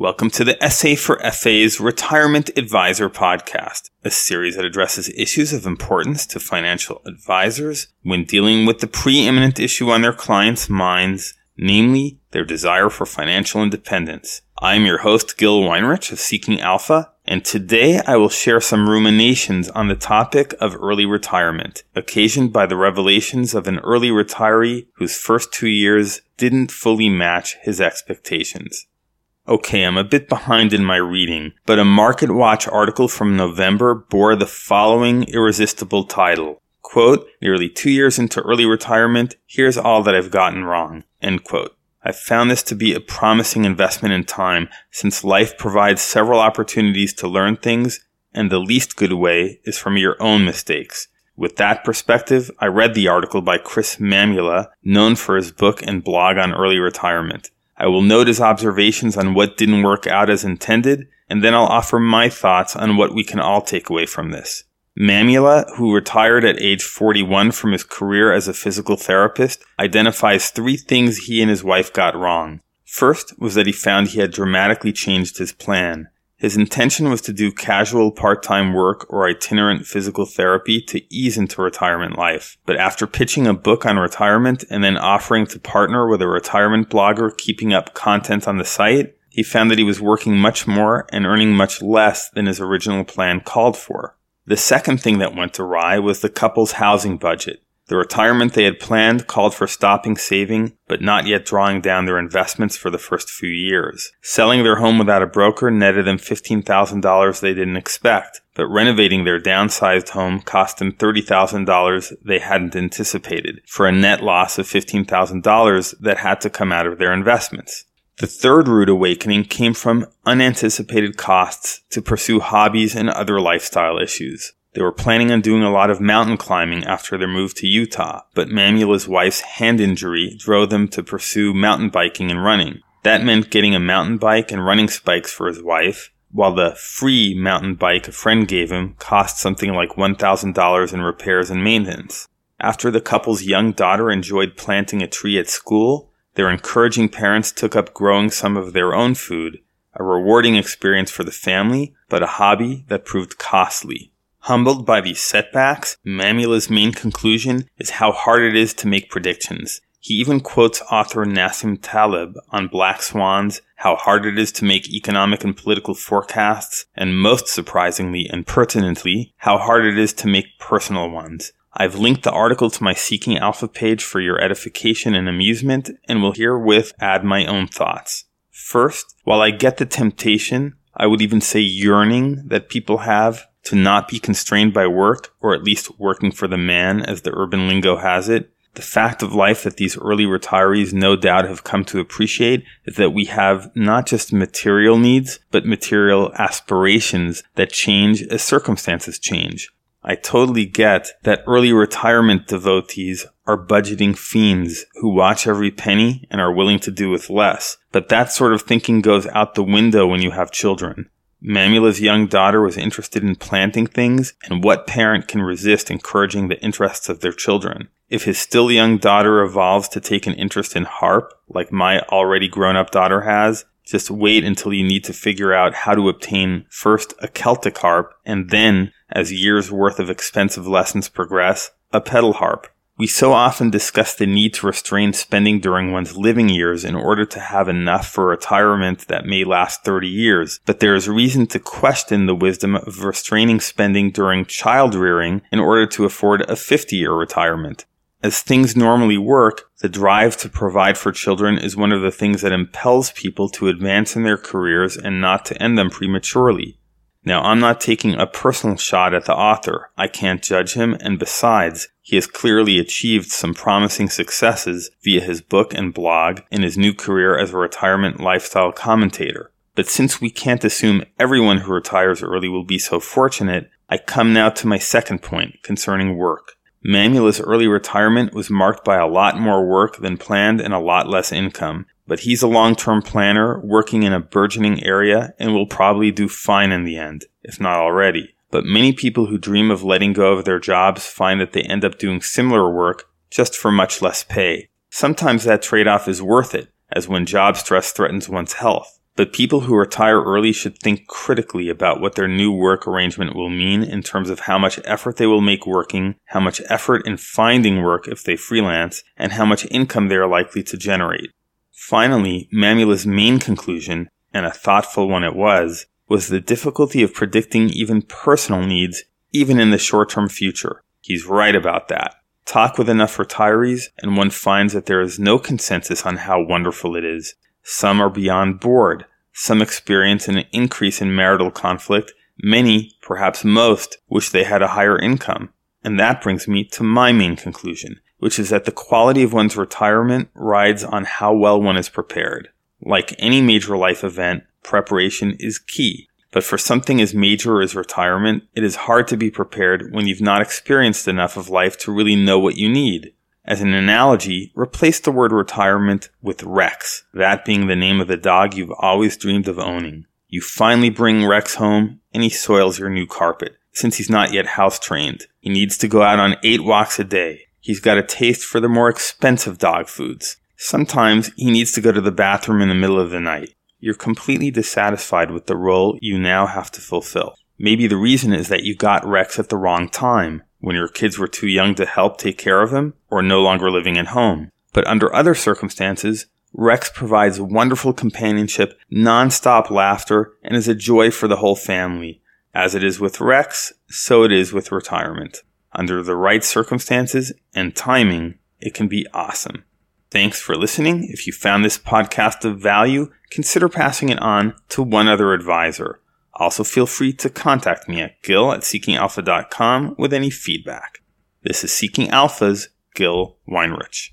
Welcome to the SA for FA's Retirement Advisor podcast, a series that addresses issues of importance to financial advisors when dealing with the preeminent issue on their clients' minds, namely their desire for financial independence. I'm your host, Gil Weinrich of Seeking Alpha, and today I will share some ruminations on the topic of early retirement, occasioned by the revelations of an early retiree whose first two years didn't fully match his expectations. Okay, I'm a bit behind in my reading, but a MarketWatch article from November bore the following irresistible title. Quote, nearly two years into early retirement, here's all that I've gotten wrong. End quote. I found this to be a promising investment in time since life provides several opportunities to learn things and the least good way is from your own mistakes. With that perspective, I read the article by Chris Mamula, known for his book and blog on early retirement. I will note his observations on what didn't work out as intended, and then I'll offer my thoughts on what we can all take away from this. Mamula, who retired at age 41 from his career as a physical therapist, identifies three things he and his wife got wrong. First was that he found he had dramatically changed his plan. His intention was to do casual part-time work or itinerant physical therapy to ease into retirement life. But after pitching a book on retirement and then offering to partner with a retirement blogger keeping up content on the site, he found that he was working much more and earning much less than his original plan called for. The second thing that went awry was the couple's housing budget. The retirement they had planned called for stopping saving, but not yet drawing down their investments for the first few years. Selling their home without a broker netted them $15,000 they didn't expect, but renovating their downsized home cost them $30,000 they hadn't anticipated, for a net loss of $15,000 that had to come out of their investments. The third rude awakening came from unanticipated costs to pursue hobbies and other lifestyle issues. They were planning on doing a lot of mountain climbing after their move to Utah, but Mamula's wife's hand injury drove them to pursue mountain biking and running. That meant getting a mountain bike and running spikes for his wife, while the free mountain bike a friend gave him cost something like $1,000 in repairs and maintenance. After the couple's young daughter enjoyed planting a tree at school, their encouraging parents took up growing some of their own food, a rewarding experience for the family, but a hobby that proved costly. Humbled by these setbacks, Mamula's main conclusion is how hard it is to make predictions. He even quotes author Nassim Taleb on black swans, how hard it is to make economic and political forecasts, and most surprisingly and pertinently, how hard it is to make personal ones. I've linked the article to my Seeking Alpha page for your edification and amusement, and will herewith add my own thoughts. First, while I get the temptation, I would even say yearning that people have to not be constrained by work, or at least working for the man, as the urban lingo has it. The fact of life that these early retirees no doubt have come to appreciate is that we have not just material needs, but material aspirations that change as circumstances change. I totally get that early retirement devotees are budgeting fiends who watch every penny and are willing to do with less. But that sort of thinking goes out the window when you have children. Mamula's young daughter was interested in planting things, and what parent can resist encouraging the interests of their children? If his still young daughter evolves to take an interest in harp, like my already grown up daughter has, just wait until you need to figure out how to obtain first a Celtic harp, and then, as years worth of expensive lessons progress, a pedal harp. We so often discuss the need to restrain spending during one's living years in order to have enough for retirement that may last 30 years, but there is reason to question the wisdom of restraining spending during child rearing in order to afford a 50 year retirement. As things normally work, the drive to provide for children is one of the things that impels people to advance in their careers and not to end them prematurely. Now, I'm not taking a personal shot at the author. I can't judge him, and besides, he has clearly achieved some promising successes via his book and blog in his new career as a retirement lifestyle commentator. But since we can't assume everyone who retires early will be so fortunate, I come now to my second point concerning work. Mamula's early retirement was marked by a lot more work than planned and a lot less income, but he's a long-term planner working in a burgeoning area and will probably do fine in the end, if not already. But many people who dream of letting go of their jobs find that they end up doing similar work just for much less pay. Sometimes that trade-off is worth it, as when job stress threatens one's health. But people who retire early should think critically about what their new work arrangement will mean in terms of how much effort they will make working, how much effort in finding work if they freelance, and how much income they are likely to generate. Finally, Mamula's main conclusion, and a thoughtful one it was, was the difficulty of predicting even personal needs, even in the short term future. He's right about that. Talk with enough retirees, and one finds that there is no consensus on how wonderful it is. Some are beyond bored. Some experience an increase in marital conflict. Many, perhaps most, wish they had a higher income. And that brings me to my main conclusion, which is that the quality of one's retirement rides on how well one is prepared. Like any major life event, preparation is key. But for something as major as retirement, it is hard to be prepared when you've not experienced enough of life to really know what you need. As an analogy, replace the word retirement with Rex, that being the name of the dog you've always dreamed of owning. You finally bring Rex home and he soils your new carpet. Since he's not yet house trained, he needs to go out on eight walks a day. He's got a taste for the more expensive dog foods. Sometimes he needs to go to the bathroom in the middle of the night. You're completely dissatisfied with the role you now have to fulfill. Maybe the reason is that you got Rex at the wrong time when your kids were too young to help take care of him or no longer living at home. But under other circumstances, Rex provides wonderful companionship, non-stop laughter, and is a joy for the whole family. As it is with Rex, so it is with retirement. Under the right circumstances and timing, it can be awesome. Thanks for listening. If you found this podcast of value, consider passing it on to one other advisor. Also, feel free to contact me at gil at seekingalpha.com with any feedback. This is Seeking Alpha's Gil Weinrich.